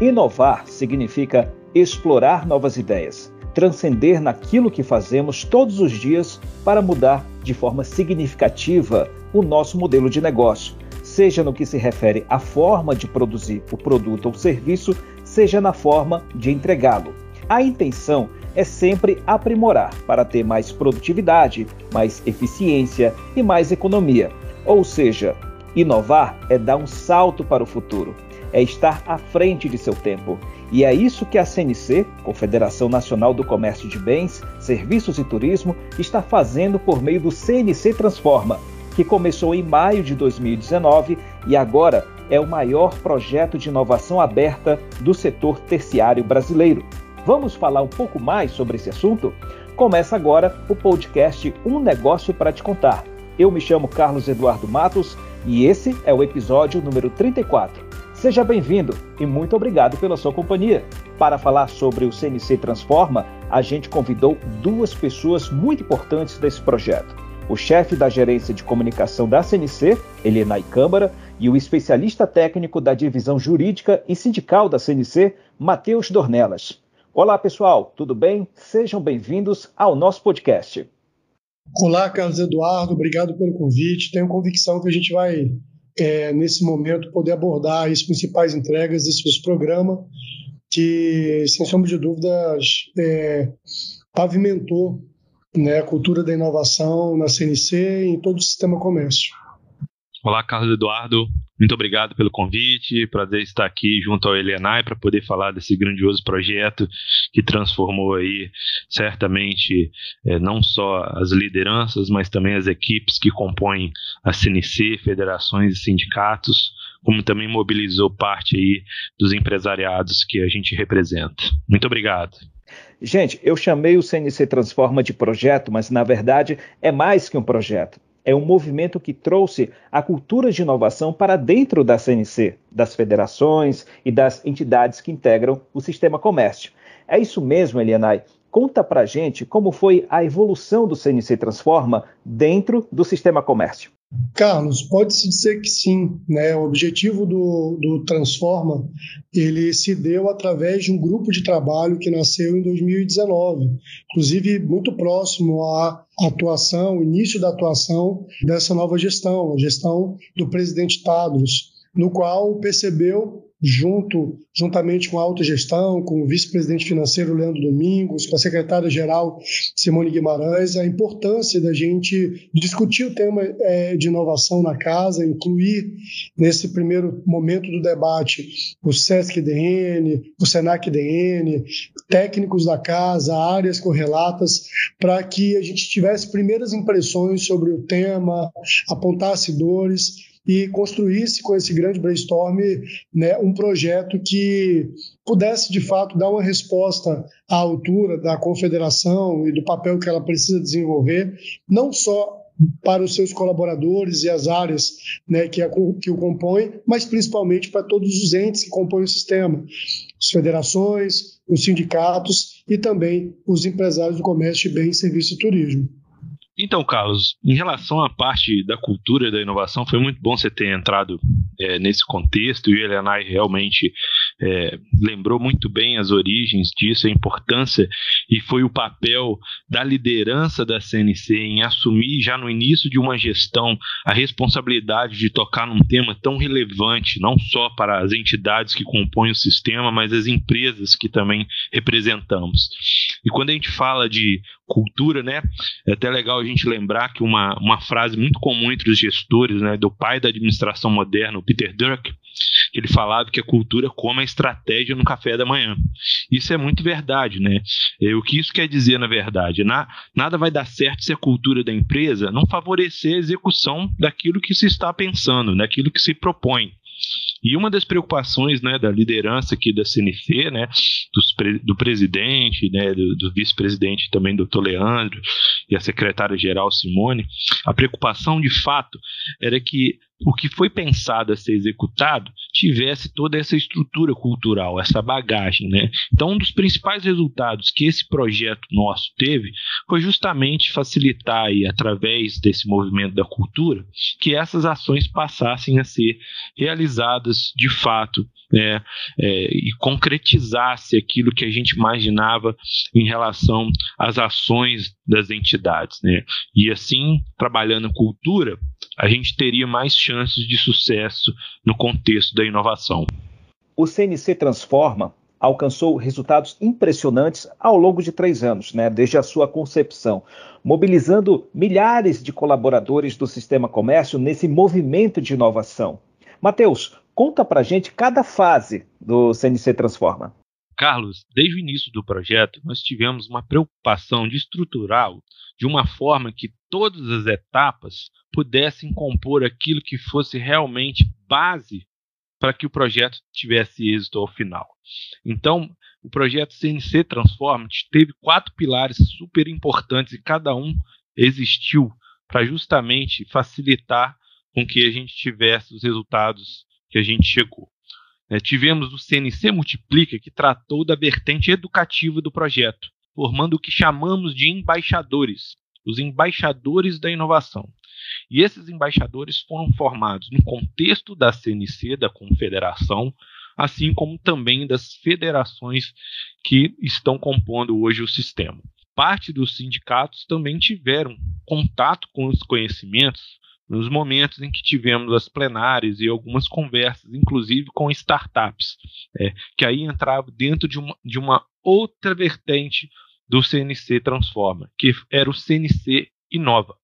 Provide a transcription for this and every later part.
Inovar significa explorar novas ideias, transcender naquilo que fazemos todos os dias para mudar de forma significativa o nosso modelo de negócio, seja no que se refere à forma de produzir o produto ou serviço, seja na forma de entregá-lo. A intenção é sempre aprimorar para ter mais produtividade, mais eficiência e mais economia. Ou seja, inovar é dar um salto para o futuro, é estar à frente de seu tempo. E é isso que a CNC, Confederação Nacional do Comércio de Bens, Serviços e Turismo, está fazendo por meio do CNC Transforma, que começou em maio de 2019 e agora é o maior projeto de inovação aberta do setor terciário brasileiro. Vamos falar um pouco mais sobre esse assunto? Começa agora o podcast Um Negócio para Te Contar. Eu me chamo Carlos Eduardo Matos e esse é o episódio número 34. Seja bem-vindo e muito obrigado pela sua companhia. Para falar sobre o CNC Transforma, a gente convidou duas pessoas muito importantes desse projeto. O chefe da gerência de comunicação da CNC, Elenay Câmara, e o especialista técnico da divisão jurídica e sindical da CNC, Matheus Dornelas. Olá, pessoal, tudo bem? Sejam bem-vindos ao nosso podcast. Olá, Carlos Eduardo, obrigado pelo convite. Tenho convicção que a gente vai, é, nesse momento, poder abordar as principais entregas desse programa, que, sem sombra de dúvidas, é, pavimentou né, a cultura da inovação na CNC e em todo o sistema comércio. Olá, Carlos Eduardo. Muito obrigado pelo convite. Prazer estar aqui junto ao Elenai para poder falar desse grandioso projeto que transformou aí certamente é, não só as lideranças, mas também as equipes que compõem a CNC, federações e sindicatos, como também mobilizou parte aí dos empresariados que a gente representa. Muito obrigado. Gente, eu chamei o CNC Transforma de projeto, mas na verdade é mais que um projeto é um movimento que trouxe a cultura de inovação para dentro da CNC, das federações e das entidades que integram o sistema comércio. É isso mesmo, Elianai. Conta pra gente como foi a evolução do CNC Transforma dentro do sistema comércio. Carlos, pode-se dizer que sim. Né? O objetivo do, do Transforma ele se deu através de um grupo de trabalho que nasceu em 2019, inclusive muito próximo à atuação, início da atuação dessa nova gestão, a gestão do presidente Tadros, no qual percebeu junto, juntamente com a autogestão, com o vice-presidente financeiro Leandro Domingos, com a secretária-geral Simone Guimarães, a importância da gente discutir o tema é, de inovação na casa, incluir nesse primeiro momento do debate o SESC-DN, o SENAC-DN, técnicos da casa, áreas correlatas, para que a gente tivesse primeiras impressões sobre o tema, apontasse dores e construísse com esse grande brainstorm né, um projeto que pudesse de fato dar uma resposta à altura da confederação e do papel que ela precisa desenvolver, não só para os seus colaboradores e as áreas né, que, a, que o compõem, mas principalmente para todos os entes que compõem o sistema, as federações, os sindicatos e também os empresários do comércio de bens, serviços e turismo. Então, Carlos, em relação à parte da cultura e da inovação, foi muito bom você ter entrado é, nesse contexto e o Elenai realmente é, lembrou muito bem as origens disso, a importância e foi o papel da liderança da CNC em assumir já no início de uma gestão a responsabilidade de tocar num tema tão relevante, não só para as entidades que compõem o sistema, mas as empresas que também representamos. E quando a gente fala de cultura, né, é até legal a gente lembrar que uma, uma frase muito comum entre os gestores, né, do pai da administração moderna, o Peter Drucker, ele falava que a cultura come a estratégia no café da manhã. Isso é muito verdade, né? É, o que isso quer dizer, na verdade? Na, nada vai dar certo se a cultura da empresa não favorecer a execução daquilo que se está pensando, daquilo que se propõe. E uma das preocupações né, da liderança aqui da CNC, né, do presidente, né, do, do vice-presidente também, doutor Leandro, e a secretária-geral Simone, a preocupação de fato era que o que foi pensado a ser executado tivesse toda essa estrutura cultural, essa bagagem, né? Então, um dos principais resultados que esse projeto nosso teve foi justamente facilitar aí, através desse movimento da cultura, que essas ações passassem a ser realizadas de fato né, é, e concretizasse aquilo que a gente imaginava em relação às ações das entidades. Né? E assim, trabalhando cultura, a gente teria mais chances de sucesso no contexto da inovação. O CNC Transforma alcançou resultados impressionantes ao longo de três anos, né, desde a sua concepção, mobilizando milhares de colaboradores do sistema comércio nesse movimento de inovação. Mateus, conta pra gente cada fase do CNC Transforma. Carlos, desde o início do projeto, nós tivemos uma preocupação de estruturá-lo de uma forma que todas as etapas pudessem compor aquilo que fosse realmente base para que o projeto tivesse êxito ao final. Então, o projeto CNC Transform teve quatro pilares super importantes e cada um existiu para justamente facilitar com que a gente tivesse os resultados que a gente chegou. É, tivemos o CNC Multiplica, que tratou da vertente educativa do projeto, formando o que chamamos de embaixadores, os embaixadores da inovação. E esses embaixadores foram formados no contexto da CNC, da Confederação, assim como também das federações que estão compondo hoje o sistema. Parte dos sindicatos também tiveram contato com os conhecimentos nos momentos em que tivemos as plenárias e algumas conversas, inclusive com startups, é, que aí entrava dentro de uma, de uma outra vertente do CNC Transforma, que era o CNC Inova.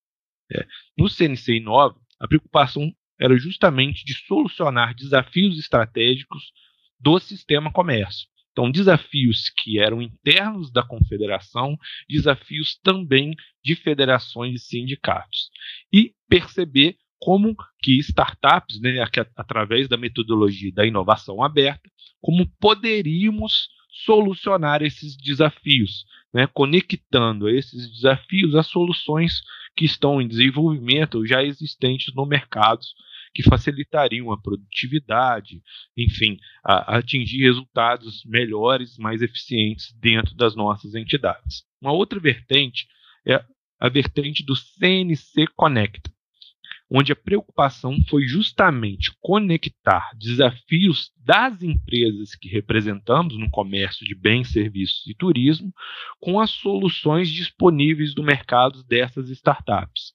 É, no CNC Inova, a preocupação era justamente de solucionar desafios estratégicos do sistema comércio. Então, desafios que eram internos da confederação, desafios também de federações e sindicatos. E perceber como que startups, né, através da metodologia da inovação aberta, como poderíamos solucionar esses desafios, né, conectando esses desafios às soluções que estão em desenvolvimento ou já existentes no mercado, que facilitariam a produtividade, enfim, a, a atingir resultados melhores, mais eficientes dentro das nossas entidades. Uma outra vertente é a vertente do CNC Connect, onde a preocupação foi justamente conectar desafios das empresas que representamos no comércio de bens, serviços e turismo com as soluções disponíveis do mercado dessas startups.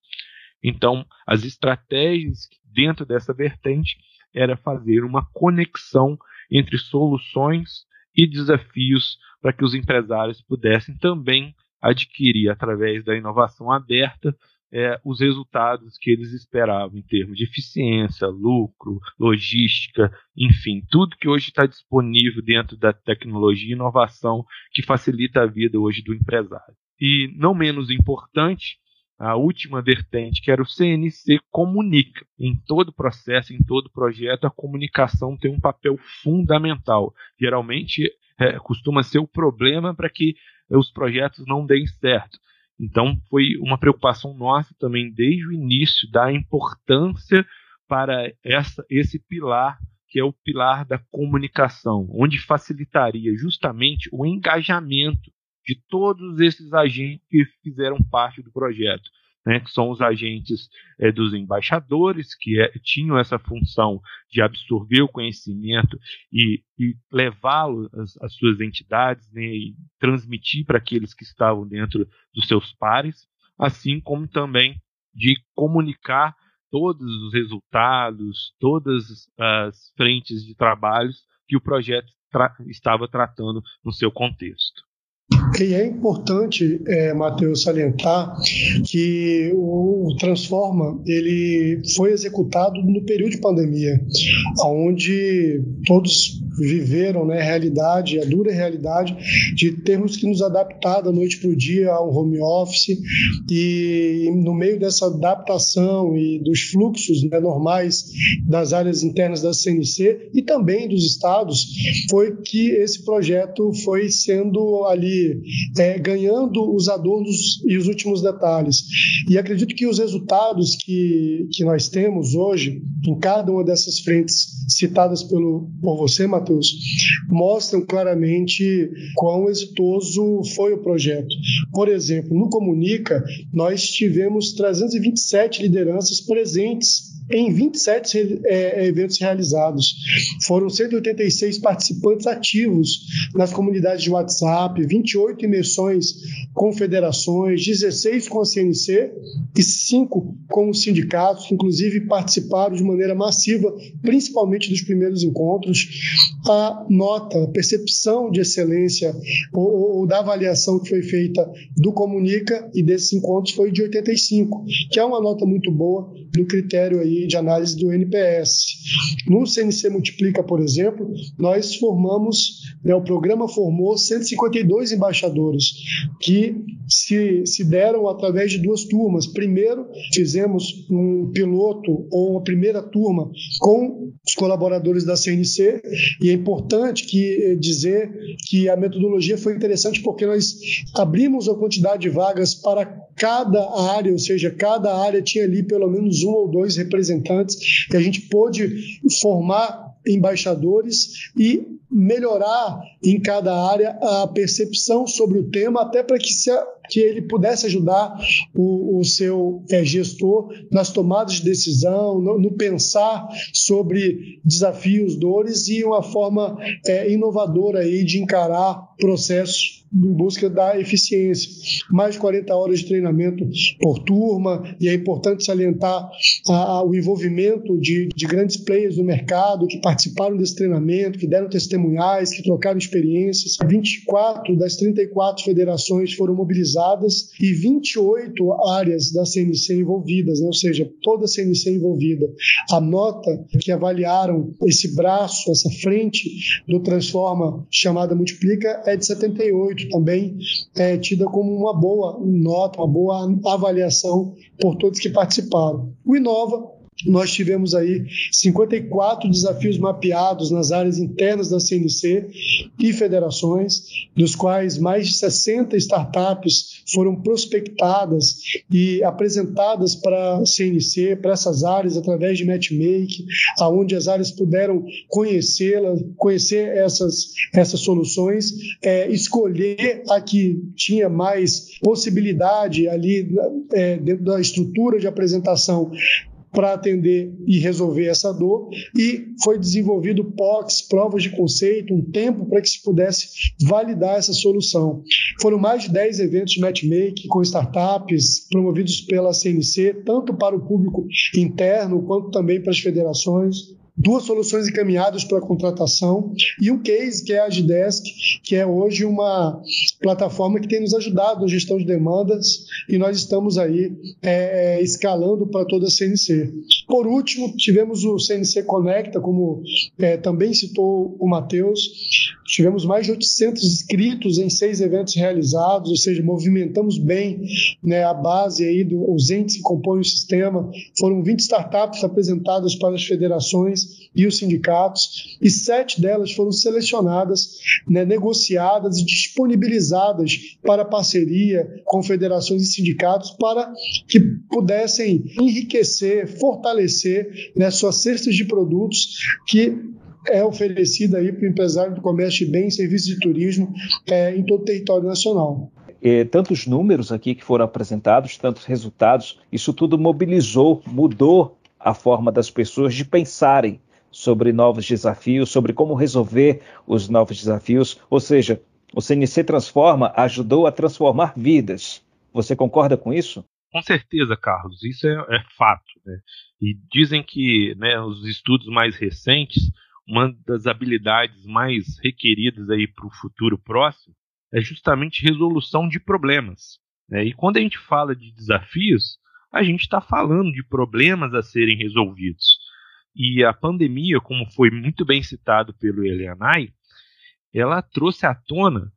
Então, as estratégias dentro dessa vertente era fazer uma conexão entre soluções e desafios para que os empresários pudessem também adquirir, através da inovação aberta, é, os resultados que eles esperavam em termos de eficiência, lucro, logística, enfim, tudo que hoje está disponível dentro da tecnologia e inovação que facilita a vida hoje do empresário. E não menos importante, a última vertente, que era o CNC comunica. Em todo processo, em todo projeto, a comunicação tem um papel fundamental. Geralmente é, costuma ser o problema para que os projetos não deem certo. Então, foi uma preocupação nossa também desde o início da importância para essa, esse pilar, que é o pilar da comunicação, onde facilitaria justamente o engajamento de todos esses agentes que fizeram parte do projeto né, que são os agentes é, dos embaixadores, que é, tinham essa função de absorver o conhecimento e, e levá-lo às, às, suas entidades né, e transmitir para aqueles que estavam dentro dos seus pares, assim como também de comunicar todos os resultados, todas as frentes de trabalhos que o projeto tra estava tratando no seu contexto. E é importante, é, Matheus, salientar que o Transforma ele foi executado no período de pandemia, onde todos viveram né, a realidade, a dura realidade de termos que nos adaptar da noite para o dia a um home office e no meio dessa adaptação e dos fluxos né, normais das áreas internas da CNC e também dos estados, foi que esse projeto foi sendo ali é, ganhando os adornos e os últimos detalhes. E acredito que os resultados que, que nós temos hoje, em cada uma dessas frentes citadas pelo, por você, Matheus, mostram claramente quão exitoso foi o projeto. Por exemplo, no Comunica, nós tivemos 327 lideranças presentes em 27 é, eventos realizados. Foram 186 participantes ativos nas comunidades de WhatsApp, 28 imersões com federações, 16 com a CNC e 5 com os sindicatos, que inclusive participaram de maneira massiva, principalmente dos primeiros encontros. A nota, a percepção de excelência ou, ou da avaliação que foi feita do Comunica e desses encontros foi de 85, que é uma nota muito boa no critério aí de, análise do NPS. No CNC Multiplica, por exemplo, nós formamos, né, o programa formou 152 embaixadores que se, se deram através de duas turmas. Primeiro, fizemos um piloto ou uma primeira turma com os colaboradores da CNC e é importante que dizer que a metodologia foi interessante porque nós abrimos a quantidade de vagas para cada área, ou seja, cada área tinha ali pelo menos um ou dois representantes e a gente pôde formar embaixadores e melhorar em cada área a percepção sobre o tema, até para que, que ele pudesse ajudar o, o seu é, gestor nas tomadas de decisão, no, no, pensar sobre desafios, dores e uma forma é, inovadora aí de encarar processos em busca da eficiência. Mais de 40 horas de treinamento por turma, e é importante salientar o envolvimento de, de, grandes players do mercado que participaram desse treinamento, que deram testemunhais, que trocaram experiências. 24 das 34 federações foram mobilizadas e 28 áreas da CNC envolvidas, né? ou seja, toda a CNC envolvida. A nota que avaliaram esse braço, essa frente do Transforma chamada Multiplica é de 78 também é tida como uma boa nota, uma boa avaliação por todos que participaram. O Inova nós tivemos aí 54 desafios mapeados nas áreas internas da CNC e federações, dos quais mais de 60 startups foram prospectadas e apresentadas para a CNC, para essas áreas, através de matchmaking, aonde as áreas puderam conhecê-las, conhecer essas, essas soluções, é, escolher a que tinha mais possibilidade ali é, dentro da estrutura de apresentação para atender e resolver essa dor. E foi desenvolvido POCs, provas de conceito, um tempo para que se pudesse validar essa solução. Foram mais de 10 eventos de matchmaking com startups promovidos pela CNC, tanto para o público interno quanto também para as federações duas soluções encaminhadas para contratação e um case que é a Agdesk, que é hoje uma plataforma que tem nos ajudado na gestão de demandas e nós estamos aí é, é escalando para toda a CNC. Por último, tivemos o CNC Conecta, como é, também citou o Matheus, tivemos mais de 800 inscritos em seis eventos realizados, ou seja, movimentamos bem né, a base aí dos entes que compõem o sistema. Foram 20 startups apresentadas para as federações e os sindicatos, e sete delas foram selecionadas, né, negociadas e disponibilizadas para parceria com federações e sindicatos para que pudessem enriquecer, fortalecer né, suas cestas de produtos que é oferecida aí para o empresário do comércio de bens, serviços de turismo é, em todo o território nacional. E, tantos números aqui que foram apresentados, tantos resultados, isso tudo mobilizou, mudou a forma das pessoas de pensarem sobre novos desafios, sobre como resolver os novos desafios. Ou seja, o CNC Transforma ajudou a transformar vidas. Você concorda com isso? Com certeza, Carlos, isso é, é fato. Né? E dizem que né, os estudos mais recentes, uma das habilidades mais requeridas para o futuro próximo é justamente resolução de problemas. Né? E quando a gente fala de desafios, a gente está falando de problemas a serem resolvidos. E a pandemia, como foi muito bem citado pelo Elianai, ela trouxe à tona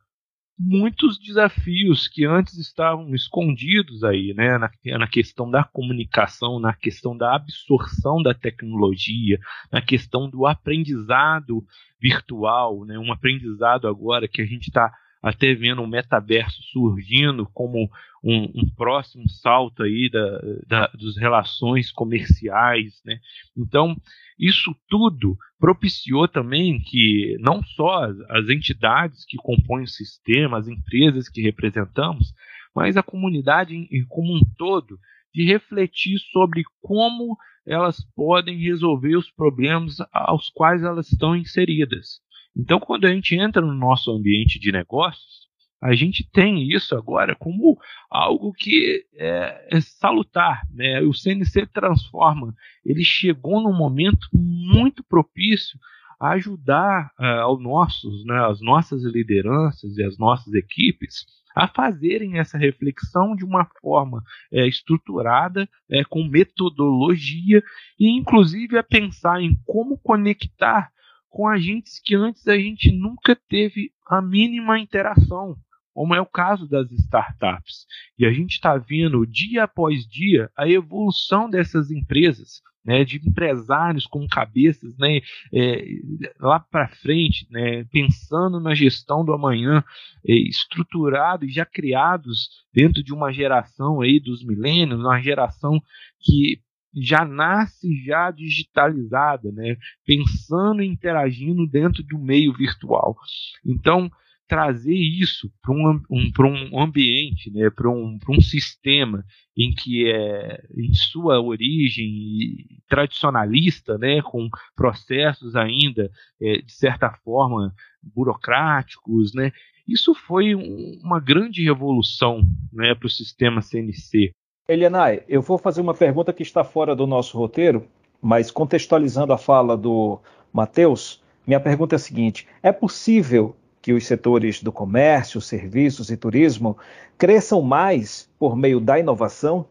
muitos desafios que antes estavam escondidos aí, né, na, na, questão da comunicação, na questão da absorção da tecnologia, na questão do aprendizado virtual, né, um aprendizado agora que a gente está até vendo o metaverso surgindo como um, um próximo salto aí da, da, das relações comerciais, né? Então, isso tudo propiciou também que não só as, as entidades que compõem o sistema, as empresas que representamos, mas a comunidade em, como um todo, de refletir sobre como elas podem resolver os problemas aos quais elas estão inseridas. Então, quando a gente entra no nosso ambiente de negócios, a gente tem isso agora como algo que é, é salutar. Né? O CNC transforma. Ele chegou num momento muito propício a ajudar uh, ao nossos, né, as nossas lideranças e as nossas equipes a fazerem essa reflexão de uma forma é, estruturada, é, com metodologia e inclusive a pensar em como conectar com agentes que antes a gente nunca teve a mínima interação, como é o caso das startups. E a gente está vendo dia após dia a evolução dessas empresas. Né, de empresários com cabeças né, é, lá para frente, né, pensando na gestão do amanhã, é, estruturados e já criados dentro de uma geração aí dos milênios, uma geração que já nasce já digitalizada, né? pensando e interagindo dentro do meio virtual. Então, trazer isso para um, um, um ambiente, né? para um, um sistema em que é em sua origem tradicionalista, né? com processos ainda, é, de certa forma, burocráticos, né? isso foi um, uma grande revolução né, para o sistema CNC. Elianai, eu vou fazer uma pergunta que está fora do nosso roteiro, mas contextualizando a fala do Matheus, minha pergunta é a seguinte: é possível que os setores do comércio, serviços e turismo cresçam mais por meio da inovação?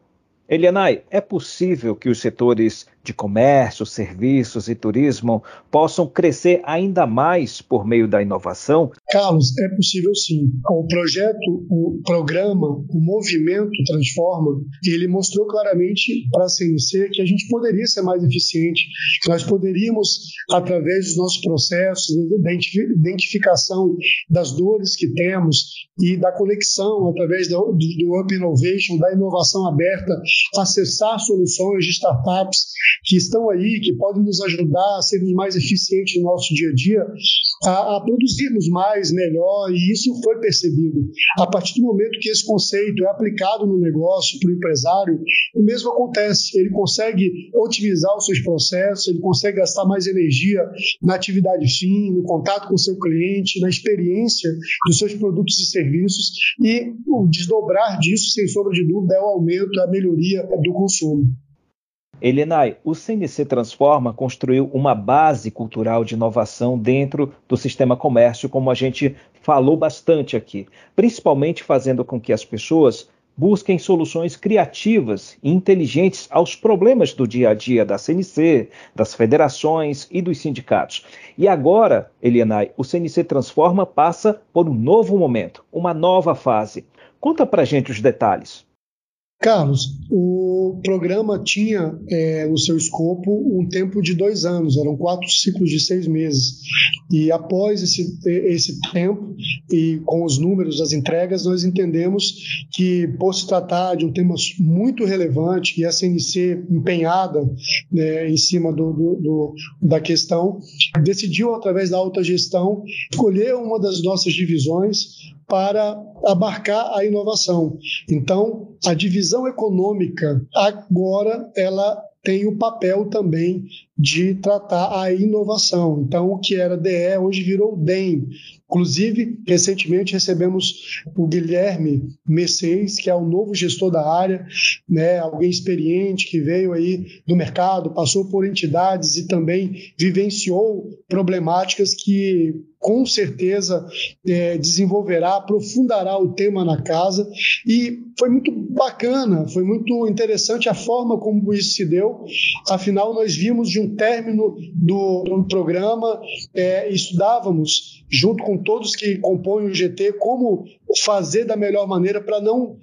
Elianai, é possível que os setores de comércio, serviços e turismo possam crescer ainda mais por meio da inovação? Carlos, é possível sim. O projeto, o programa, o movimento Transforma, ele mostrou claramente para a CNC que a gente poderia ser mais eficiente, que nós poderíamos, através dos nossos processos, da identificação das dores que temos e da conexão através do, do Up Innovation, da inovação aberta, acessar soluções de startups que estão aí, que podem nos ajudar a sermos mais eficientes no nosso dia a dia, a, a produzirmos mais, melhor, e isso foi percebido. A partir do momento que esse conceito é aplicado no negócio, para o empresário, o mesmo acontece. Ele consegue otimizar os seus processos, ele consegue gastar mais energia na atividade fim, no contato com o seu cliente, na experiência dos seus produtos e serviços, e o desdobrar disso, sem sombra de dúvida, é o aumento, é a melhoria do consumo. Elenai, o CNC Transforma construiu uma base cultural de inovação dentro do sistema comércio, como a gente falou bastante aqui, principalmente fazendo com que as pessoas busquem soluções criativas e inteligentes aos problemas do dia a dia da CNC, das federações e dos sindicatos. E agora, Elianai, o CNC Transforma passa por um novo momento, uma nova fase. Conta pra gente os detalhes. Carlos, o programa tinha é, no seu escopo um tempo de dois anos, eram quatro ciclos de seis meses. E após esse, esse tempo, e com os números das entregas, nós entendemos que, por se tratar de um tema muito relevante e a CNC empenhada né, em cima do, do, do, da questão, decidiu, através da alta gestão, escolher uma das nossas divisões para abarcar a inovação. Então, a divisão econômica agora ela tem o papel também de tratar a inovação. Então, o que era DE hoje virou DEM. Inclusive, recentemente recebemos o Guilherme Messeis, que é o novo gestor da área, né, alguém experiente que veio aí do mercado, passou por entidades e também vivenciou problemáticas que com certeza é, desenvolverá, aprofundará o tema na casa e foi muito bacana, foi muito interessante a forma como isso se deu. Afinal, nós vimos de um término do, do programa, é, estudávamos junto com todos que compõem o GT como fazer da melhor maneira para não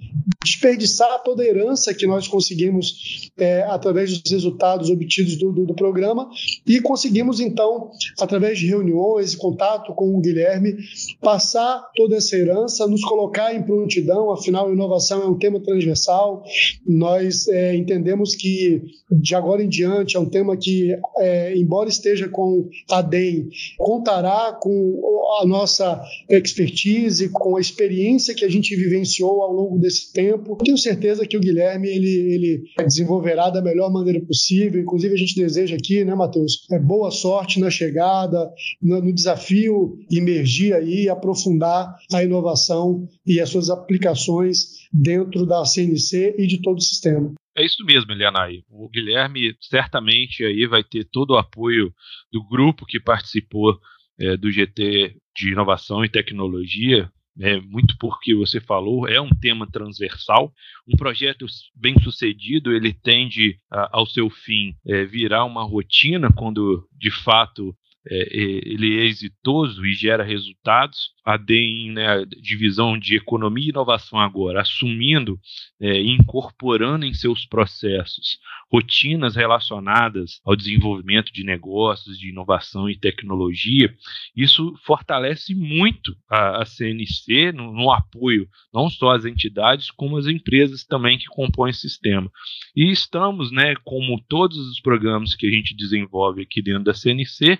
desperdiçar toda a herança que nós conseguimos é, através dos resultados obtidos do, do, do, programa e conseguimos então, através de reuniões e contato com o Guilherme, passar toda essa herança, nos colocar em prontidão, afinal, inovação é um tema transversal, nós é, entendemos que de agora em diante é um tema que, é, embora esteja com a DEM, contará com a nossa expertise, com a experiência que a gente vivenciou ao longo desse tempo. Tenho certeza que o Guilherme ele, ele desenvolverá da melhor maneira possível. Inclusive, a gente deseja aqui, né, Matheus, é, boa sorte na chegada, no, no desafio, emergir aí, aprofundar a inovação e as suas aplicações dentro da CNC e de todo o sistema. É isso mesmo, Elianai. O Guilherme certamente aí vai ter todo o apoio do grupo que participou é, do GT de inovação e tecnologia, é, muito porque você falou, é um tema transversal. Um projeto bem sucedido, ele tende a, ao seu fim é, virar uma rotina quando de fato ele é exitoso e gera resultados. A DEM, né, a divisão de economia e inovação agora, assumindo é, e incorporando em seus processos rotinas relacionadas ao desenvolvimento de negócios, de inovação e tecnologia, isso fortalece muito a, a CNC no, no, apoio não só às entidades, como às empresas também que compõem o sistema. E estamos, né, como todos os programas que a gente desenvolve aqui dentro da CNC,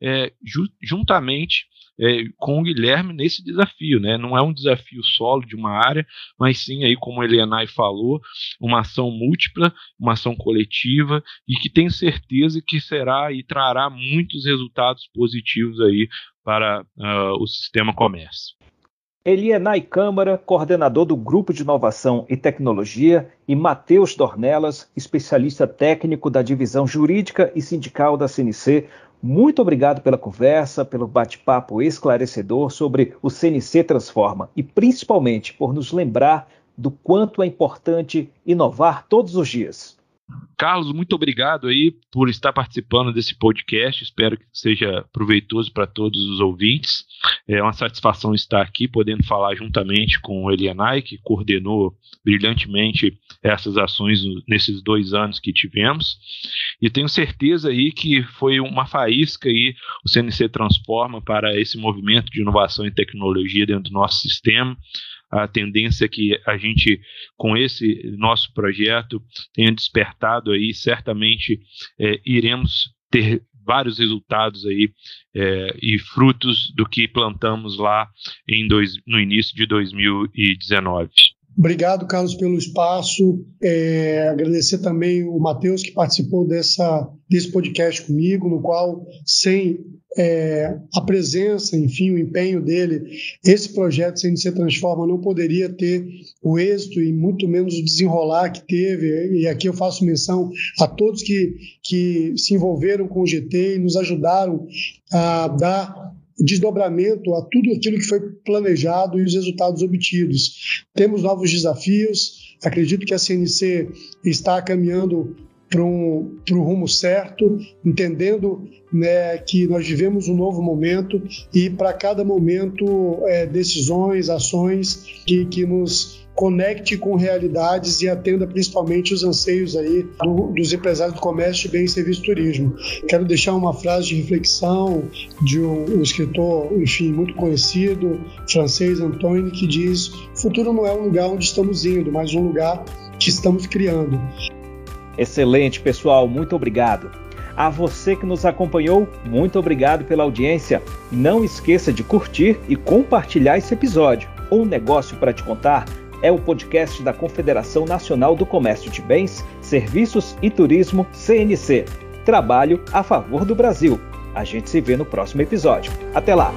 é, ju juntamente é, com o Guilherme nesse desafio, né? Não é um desafio solo de uma área, mas sim aí, como a Elianai falou, uma ação múltipla, uma ação coletiva e que tem certeza que será e trará muitos resultados positivos aí para uh, o sistema comércio. Elienay Câmara, coordenador do Grupo de Inovação e Tecnologia, e Matheus Dornelas, especialista técnico da Divisão Jurídica e Sindical da CNC, muito obrigado pela conversa, pelo bate-papo esclarecedor sobre o CNC Transforma e principalmente por nos lembrar do quanto é importante inovar todos os dias. Carlos, muito obrigado aí por estar participando desse podcast. Espero que seja proveitoso para todos os ouvintes. É uma satisfação estar aqui, podendo falar juntamente com o Elianai, que coordenou brilhantemente essas ações nesses dois anos que tivemos. E tenho certeza aí que foi uma faísca aí o CNC Transforma para esse movimento de inovação e tecnologia dentro do nosso sistema a tendência que a gente, com esse nosso projeto, tenha despertado aí, certamente é, iremos ter vários resultados aí é, e frutos do que plantamos lá em dois, no início de 2019. Obrigado, Carlos, pelo espaço. É, agradecer também o Matheus, que participou dessa, desse podcast comigo, no qual, sem é, a presença, enfim, o empenho dele, esse projeto CNC Transforma não poderia ter o êxito e muito menos o desenrolar que teve. E aqui eu faço menção a todos que, que se envolveram com o GT e nos ajudaram a dar desdobramento a tudo aquilo que foi planejado e os resultados obtidos. Temos novos desafios, acredito que a CNC está caminhando para um, um rumo certo, entendendo né, que nós vivemos um novo momento e para cada momento é, decisões, ações que, que nos conecte com realidades e atenda principalmente os anseios aí do, dos empresários do comércio bem e serviço turismo. Quero deixar uma frase de reflexão de um, um escritor, enfim, muito conhecido, francês Antoine, que diz: "Futuro não é um lugar onde estamos indo, mas um lugar que estamos criando". Excelente, pessoal, muito obrigado. A você que nos acompanhou, muito obrigado pela audiência. Não esqueça de curtir e compartilhar esse episódio. Um negócio para te contar é o podcast da Confederação Nacional do Comércio de Bens, Serviços e Turismo, CNC. Trabalho a favor do Brasil. A gente se vê no próximo episódio. Até lá!